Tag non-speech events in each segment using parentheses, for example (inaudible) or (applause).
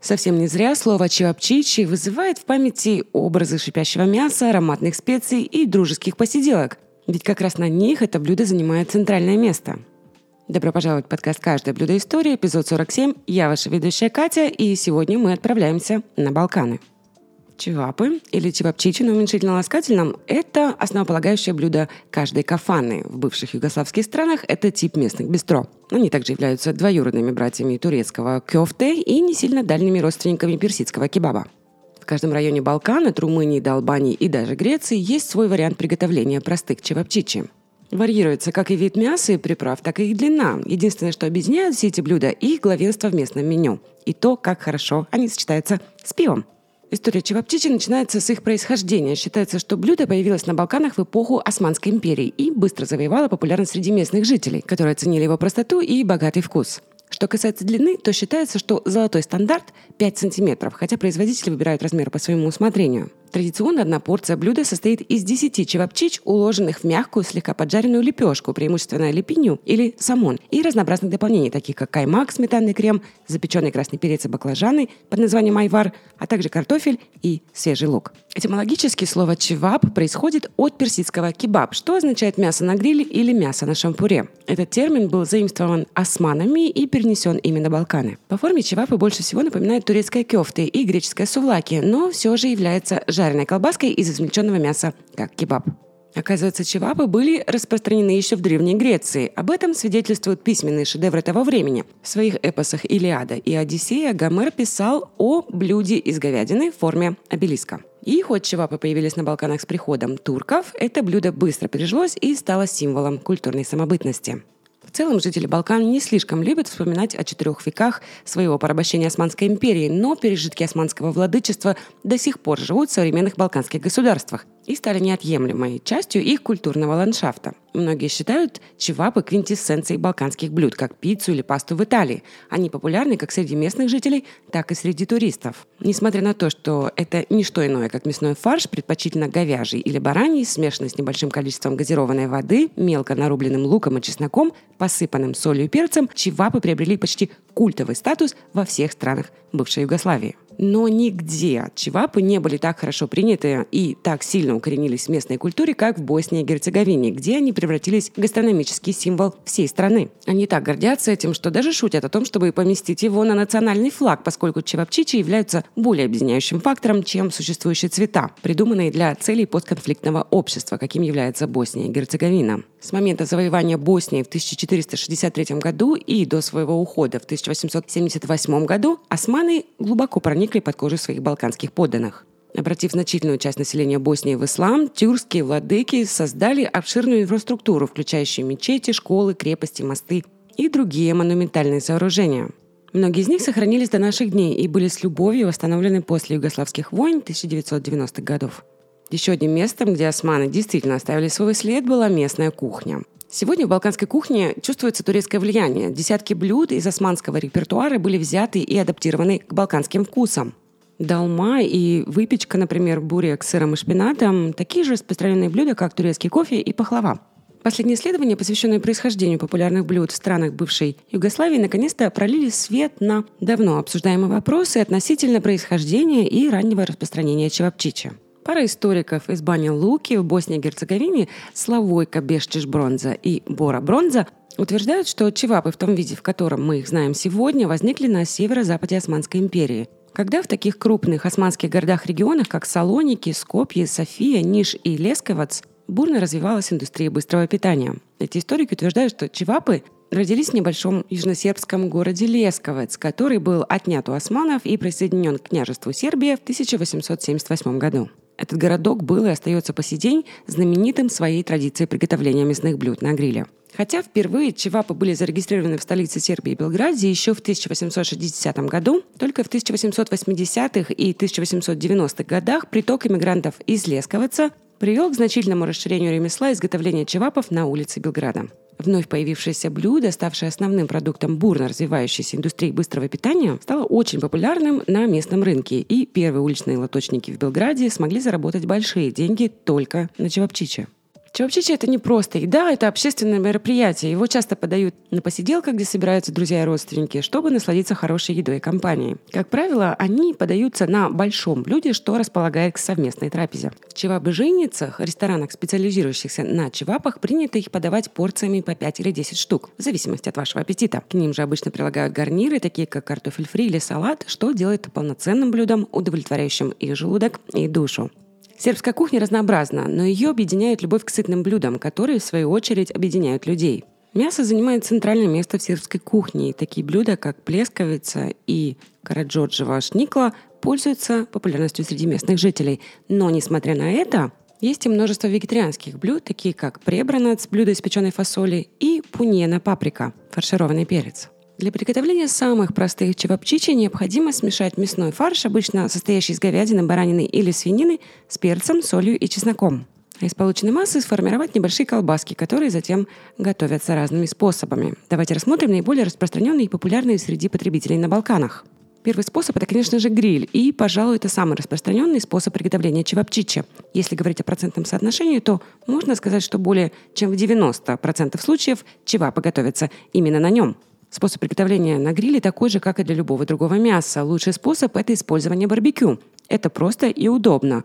Совсем не зря слово «чевапчичи» вызывает в памяти образы шипящего мяса, ароматных специй и дружеских посиделок. Ведь как раз на них это блюдо занимает центральное место. Добро пожаловать в подкаст «Каждое блюдо истории», эпизод 47. Я ваша ведущая Катя, и сегодня мы отправляемся на Балканы. Чевапы или чевапчичи на уменьшительно-ласкательном – это основополагающее блюдо каждой кафаны. В бывших югославских странах это тип местных бистро. Они также являются двоюродными братьями турецкого кёфте и не сильно дальними родственниками персидского кебаба. В каждом районе Балкан, от Румынии до Албании и даже Греции есть свой вариант приготовления простых чевапчичи. Варьируется как и вид мяса и приправ, так и их длина. Единственное, что объединяют все эти блюда – их главенство в местном меню. И то, как хорошо они сочетаются с пивом. История чевапчичи начинается с их происхождения. Считается, что блюдо появилось на Балканах в эпоху Османской империи и быстро завоевало популярность среди местных жителей, которые оценили его простоту и богатый вкус. Что касается длины, то считается, что золотой стандарт 5 сантиметров, хотя производители выбирают размер по своему усмотрению. Традиционно одна порция блюда состоит из 10 чевапчич, уложенных в мягкую, слегка поджаренную лепешку, преимущественно лепинью или самон, и разнообразных дополнений, таких как каймак, сметанный крем, запеченный красный перец и баклажаны под названием айвар, а также картофель и свежий лук. Этимологически слово «чевап» происходит от персидского «кебаб», что означает «мясо на гриле» или «мясо на шампуре». Этот термин был заимствован османами и перенесен именно на Балканы. По форме чевапы больше всего напоминают турецкое кёфты и греческое сувлаки, но все же является жареной колбаской из измельченного мяса, как кебаб. Оказывается, чевапы были распространены еще в Древней Греции. Об этом свидетельствуют письменные шедевры того времени. В своих эпосах «Илиада» и «Одиссея» Гомер писал о блюде из говядины в форме обелиска. И хоть чевапы появились на Балканах с приходом турков, это блюдо быстро прижилось и стало символом культурной самобытности. В целом жители Балкан не слишком любят вспоминать о четырех веках своего порабощения Османской империи, но пережитки османского владычества до сих пор живут в современных балканских государствах и стали неотъемлемой частью их культурного ландшафта. Многие считают чевапы квинтэссенцией балканских блюд, как пиццу или пасту в Италии. Они популярны как среди местных жителей, так и среди туристов. Несмотря на то, что это не что иное, как мясной фарш, предпочтительно говяжий или бараний, смешанный с небольшим количеством газированной воды, мелко нарубленным луком и чесноком, посыпанным солью и перцем, чевапы приобрели почти культовый статус во всех странах бывшей Югославии но нигде чевапы не были так хорошо приняты и так сильно укоренились в местной культуре, как в Боснии и Герцеговине, где они превратились в гастрономический символ всей страны. Они так гордятся этим, что даже шутят о том, чтобы поместить его на национальный флаг, поскольку чевапчичи являются более объединяющим фактором, чем существующие цвета, придуманные для целей постконфликтного общества, каким является Босния и Герцеговина. С момента завоевания Боснии в 1463 году и до своего ухода в 1878 году османы глубоко проникли под кожу своих балканских подданных. Обратив значительную часть населения Боснии в ислам, тюркские владыки создали обширную инфраструктуру, включающую мечети, школы, крепости, мосты и другие монументальные сооружения. Многие из них сохранились до наших дней и были с любовью восстановлены после югославских войн 1990-х годов. Еще одним местом, где османы действительно оставили свой след, была местная кухня. Сегодня в балканской кухне чувствуется турецкое влияние. Десятки блюд из османского репертуара были взяты и адаптированы к балканским вкусам. Долма и выпечка, например, бурек с сыром и шпинатом – такие же распространенные блюда, как турецкий кофе и пахлава. Последние исследования, посвященные происхождению популярных блюд в странах бывшей Югославии, наконец-то пролили свет на давно обсуждаемые вопросы относительно происхождения и раннего распространения чевапчичи. Пара историков из Бани Луки в Боснии и Герцеговине Славойка Бешчиш Бронза и Бора Бронза утверждают, что чевапы в том виде, в котором мы их знаем сегодня, возникли на северо-западе Османской империи. Когда в таких крупных османских городах-регионах, как Салоники, Скопье, София, Ниш и Лесковац, бурно развивалась индустрия быстрого питания. Эти историки утверждают, что чевапы родились в небольшом южносербском городе Лесковец, который был отнят у османов и присоединен к княжеству Сербия в 1878 году. Этот городок был и остается по сей день знаменитым своей традицией приготовления мясных блюд на гриле. Хотя впервые чевапы были зарегистрированы в столице Сербии Белграде еще в 1860 году, только в 1880-х и 1890-х годах приток иммигрантов из Лесковица привел к значительному расширению ремесла изготовления чевапов на улице Белграда. Вновь появившееся блюдо, ставшее основным продуктом бурно развивающейся индустрии быстрого питания, стало очень популярным на местном рынке, и первые уличные лоточники в Белграде смогли заработать большие деньги только на чевапчиче. Чевапчичи – это не просто еда, это общественное мероприятие. Его часто подают на посиделках, где собираются друзья и родственники, чтобы насладиться хорошей едой и компанией. Как правило, они подаются на большом блюде, что располагает к совместной трапезе. В чевабы-жийницах, ресторанах, специализирующихся на чевапах, принято их подавать порциями по 5 или 10 штук, в зависимости от вашего аппетита. К ним же обычно прилагают гарниры, такие как картофель фри или салат, что делает полноценным блюдом, удовлетворяющим и желудок, и душу. Сербская кухня разнообразна, но ее объединяет любовь к сытным блюдам, которые, в свою очередь, объединяют людей. Мясо занимает центральное место в сербской кухне, и такие блюда, как плесковица и караджорджева шникла, пользуются популярностью среди местных жителей. Но, несмотря на это, есть и множество вегетарианских блюд, такие как пребранац, блюдо из печеной фасоли, и пунена паприка, фаршированный перец. Для приготовления самых простых чевапчичи необходимо смешать мясной фарш, обычно состоящий из говядины, баранины или свинины, с перцем, солью и чесноком. А из полученной массы сформировать небольшие колбаски, которые затем готовятся разными способами. Давайте рассмотрим наиболее распространенные и популярные среди потребителей на Балканах. Первый способ – это, конечно же, гриль. И, пожалуй, это самый распространенный способ приготовления чевапчичи. Если говорить о процентном соотношении, то можно сказать, что более чем в 90% случаев чевапы готовятся именно на нем – Способ приготовления на гриле такой же, как и для любого другого мяса. Лучший способ – это использование барбекю. Это просто и удобно.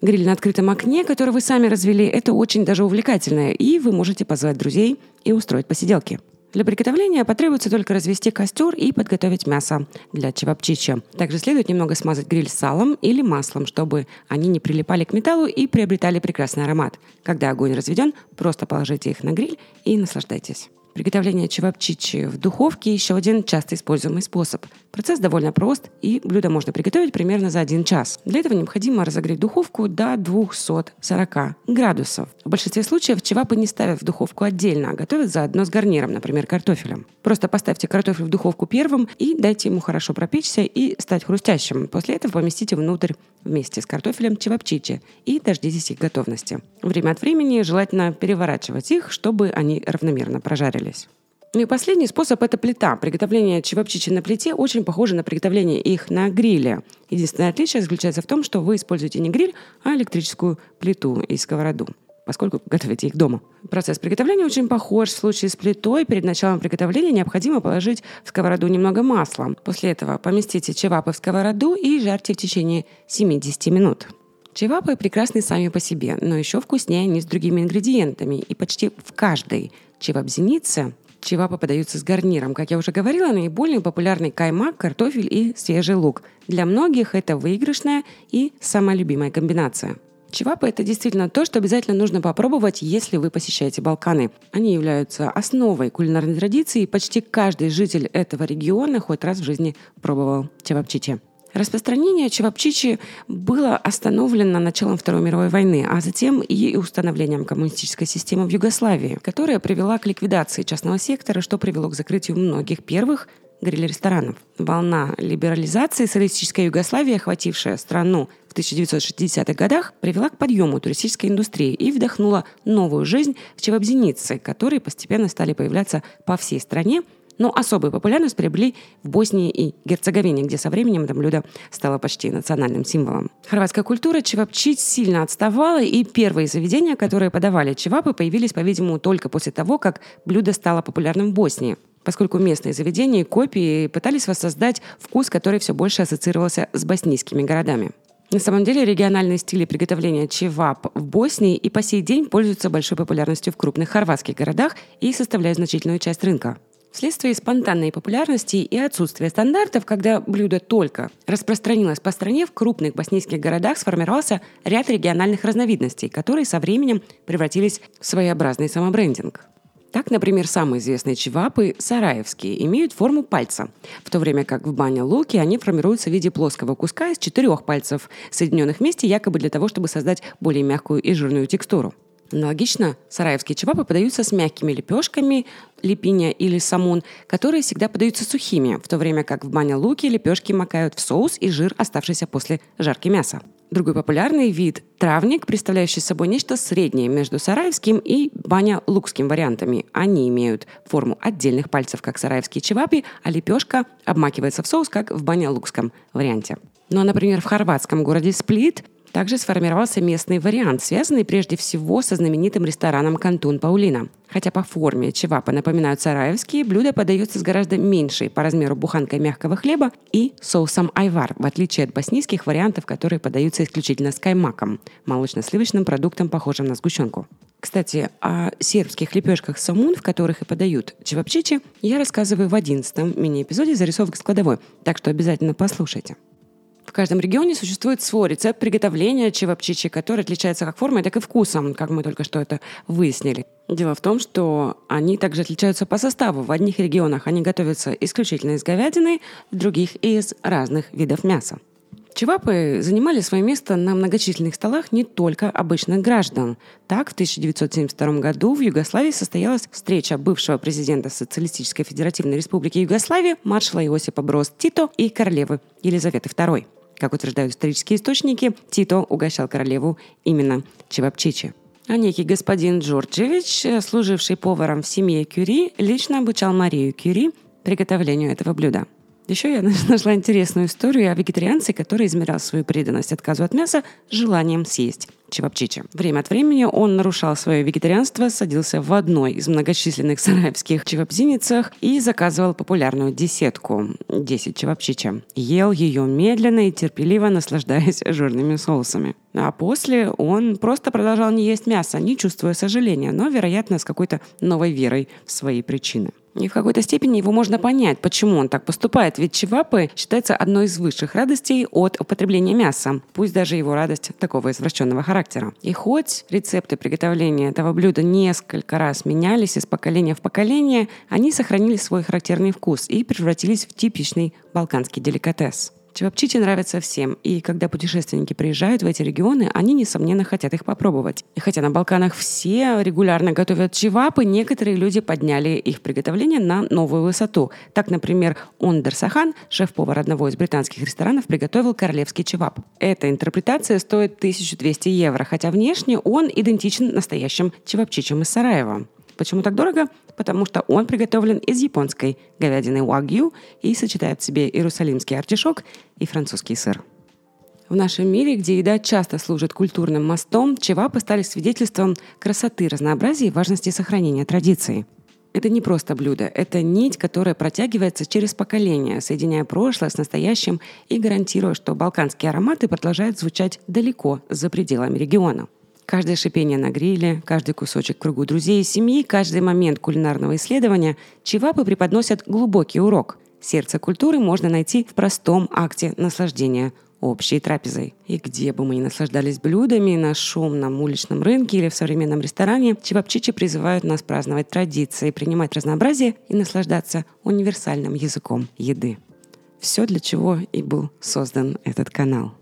Гриль на открытом окне, который вы сами развели, это очень даже увлекательно, и вы можете позвать друзей и устроить посиделки. Для приготовления потребуется только развести костер и подготовить мясо для чевапчичи. Также следует немного смазать гриль салом или маслом, чтобы они не прилипали к металлу и приобретали прекрасный аромат. Когда огонь разведен, просто положите их на гриль и наслаждайтесь. Приготовление чевапчичи в духовке – еще один часто используемый способ. Процесс довольно прост, и блюдо можно приготовить примерно за один час. Для этого необходимо разогреть духовку до 240 градусов. В большинстве случаев чевапы не ставят в духовку отдельно, а готовят заодно с гарниром, например, картофелем. Просто поставьте картофель в духовку первым и дайте ему хорошо пропечься и стать хрустящим. После этого поместите внутрь вместе с картофелем чевапчичи и дождитесь их готовности. Время от времени желательно переворачивать их, чтобы они равномерно прожарились. Ну и последний способ – это плита. Приготовление чевапчичи на плите очень похоже на приготовление их на гриле. Единственное отличие заключается в том, что вы используете не гриль, а электрическую плиту и сковороду поскольку готовите их дома. Процесс приготовления очень похож. В случае с плитой перед началом приготовления необходимо положить в сковороду немного масла. После этого поместите чевапы в сковороду и жарьте в течение 70 минут. Чевапы прекрасны сами по себе, но еще вкуснее они с другими ингредиентами. И почти в каждой чевап-зенице Чевапы подаются с гарниром. Как я уже говорила, наиболее популярный каймак, картофель и свежий лук. Для многих это выигрышная и самая любимая комбинация. Чевапы – это действительно то, что обязательно нужно попробовать, если вы посещаете Балканы. Они являются основой кулинарной традиции, и почти каждый житель этого региона хоть раз в жизни пробовал чевапчичи. Распространение чевапчичи было остановлено началом Второй мировой войны, а затем и установлением коммунистической системы в Югославии, которая привела к ликвидации частного сектора, что привело к закрытию многих первых гриль-ресторанов. Волна либерализации социалистической Югославии, охватившая страну в 1960-х годах, привела к подъему туристической индустрии и вдохнула новую жизнь в чевапзеницы, которые постепенно стали появляться по всей стране но особую популярность приобрели в Боснии и Герцеговине, где со временем это блюдо стало почти национальным символом. Хорватская культура чевапчить сильно отставала, и первые заведения, которые подавали чевапы, появились, по-видимому, только после того, как блюдо стало популярным в Боснии поскольку местные заведения и копии пытались воссоздать вкус, который все больше ассоциировался с боснийскими городами. На самом деле региональные стили приготовления чевап в Боснии и по сей день пользуются большой популярностью в крупных хорватских городах и составляют значительную часть рынка. Вследствие спонтанной популярности и отсутствия стандартов, когда блюдо только распространилось по стране, в крупных боснийских городах сформировался ряд региональных разновидностей, которые со временем превратились в своеобразный самобрендинг. Так, например, самые известные чевапы, сараевские, имеют форму пальца, в то время как в бане луки они формируются в виде плоского куска из четырех пальцев, соединенных вместе якобы для того, чтобы создать более мягкую и жирную текстуру. Аналогично, сараевские чевапы подаются с мягкими лепешками, лепиня или самун, которые всегда подаются сухими, в то время как в бане луки лепешки макают в соус и жир, оставшийся после жарки мяса. Другой популярный вид – травник, представляющий собой нечто среднее между сараевским и баня-лукским вариантами. Они имеют форму отдельных пальцев, как сараевские чевапи, а лепешка обмакивается в соус, как в баня-лукском варианте. Ну а, например, в хорватском городе Сплит Также сформировался местный вариант, связанный прежде всего со знаменитым рестораном «Кантун Паулина». Хотя по форме чевапы напоминают сараевские, блюдо подается с гораздо меньшей по размеру буханкой мягкого хлеба и соусом айвар, в отличие от боснийских вариантов, которые подаются исключительно с каймаком, молочно-сливочным продуктом, похожим на сгущенку. Кстати, о сербских лепешках самун, в которых и подают чевапчичи, я рассказываю в одиннадцатом мини-эпизоде «Зарисовок с кладовой», так что обязательно послушайте. В каждом регионе существует свой рецепт приготовления чевапчичи, который отличается как формой, так и вкусом, как мы только что это выяснили. Дело в том, что они также отличаются по составу. В одних регионах они готовятся исключительно из говядины, в других – из разных видов мяса. Чевапы занимали свое место на многочисленных столах не только обычных граждан. Так, в 1972 году в Югославии состоялась встреча бывшего президента Социалистической Федеративной Республики Югославии маршала Иосипа Брос Тито и королевы Елизаветы II. Как утверждают исторические источники, Тито угощал королеву именно Чевапчичи. А некий господин Джорджевич, служивший поваром в семье Кюри, лично обучал Марию Кюри приготовлению этого блюда. Еще я (laughs) нашла интересную историю о вегетарианце, который измерял свою преданность отказу от мяса желанием съесть чевапчичи. Время от времени он нарушал свое вегетарианство, садился в одной из многочисленных (laughs) сараевских чевапзиницах и заказывал популярную десятку – 10 чевапчича. Ел ее медленно и терпеливо, наслаждаясь (laughs) жирными соусами. А после он просто продолжал не есть мясо, не чувствуя сожаления, но, вероятно, с какой-то новой верой в свои причины. И в какой-то степени его можно понять, почему он так поступает, ведь чевапы считается одной из высших радостей от употребления мяса, пусть даже его радость такого извращенного характера. И хоть рецепты приготовления этого блюда несколько раз менялись из поколения в поколение, они сохранили свой характерный вкус и превратились в типичный балканский деликатес. Чевапчичи нравятся всем, и когда путешественники приезжают в эти регионы, они, несомненно, хотят их попробовать. И хотя на Балканах все регулярно готовят чевапы, некоторые люди подняли их приготовление на новую высоту. Так, например, Ондер Сахан, шеф-повар одного из британских ресторанов, приготовил королевский чевап. Эта интерпретация стоит 1200 евро, хотя внешне он идентичен настоящим чевапчичам из Сараева. Почему так дорого? Потому что он приготовлен из японской говядины вагyu и сочетает в себе иерусалимский артишок и французский сыр. В нашем мире, где еда часто служит культурным мостом, чевапы стали свидетельством красоты, разнообразия и важности сохранения традиций. Это не просто блюдо, это нить, которая протягивается через поколения, соединяя прошлое с настоящим и гарантируя, что балканские ароматы продолжают звучать далеко за пределами региона. Каждое шипение на гриле, каждый кусочек кругу друзей и семьи, каждый момент кулинарного исследования чевапы преподносят глубокий урок. Сердце культуры можно найти в простом акте наслаждения общей трапезой. И где бы мы ни наслаждались блюдами, на шумном уличном рынке или в современном ресторане, чевапчичи призывают нас праздновать традиции, принимать разнообразие и наслаждаться универсальным языком еды. Все для чего и был создан этот канал.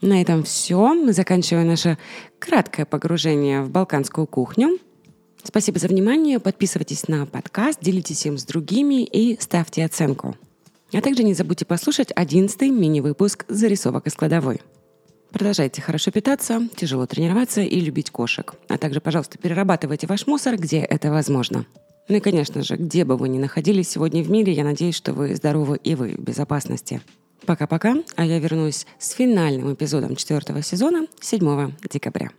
На этом все. Мы заканчиваем наше краткое погружение в балканскую кухню. Спасибо за внимание. Подписывайтесь на подкаст, делитесь им с другими и ставьте оценку. А также не забудьте послушать одиннадцатый мини-выпуск «Зарисовок из кладовой». Продолжайте хорошо питаться, тяжело тренироваться и любить кошек. А также, пожалуйста, перерабатывайте ваш мусор, где это возможно. Ну и, конечно же, где бы вы ни находились сегодня в мире, я надеюсь, что вы здоровы и вы в безопасности. Пока-пока, а я вернусь с финальным эпизодом четвертого сезона 7 декабря.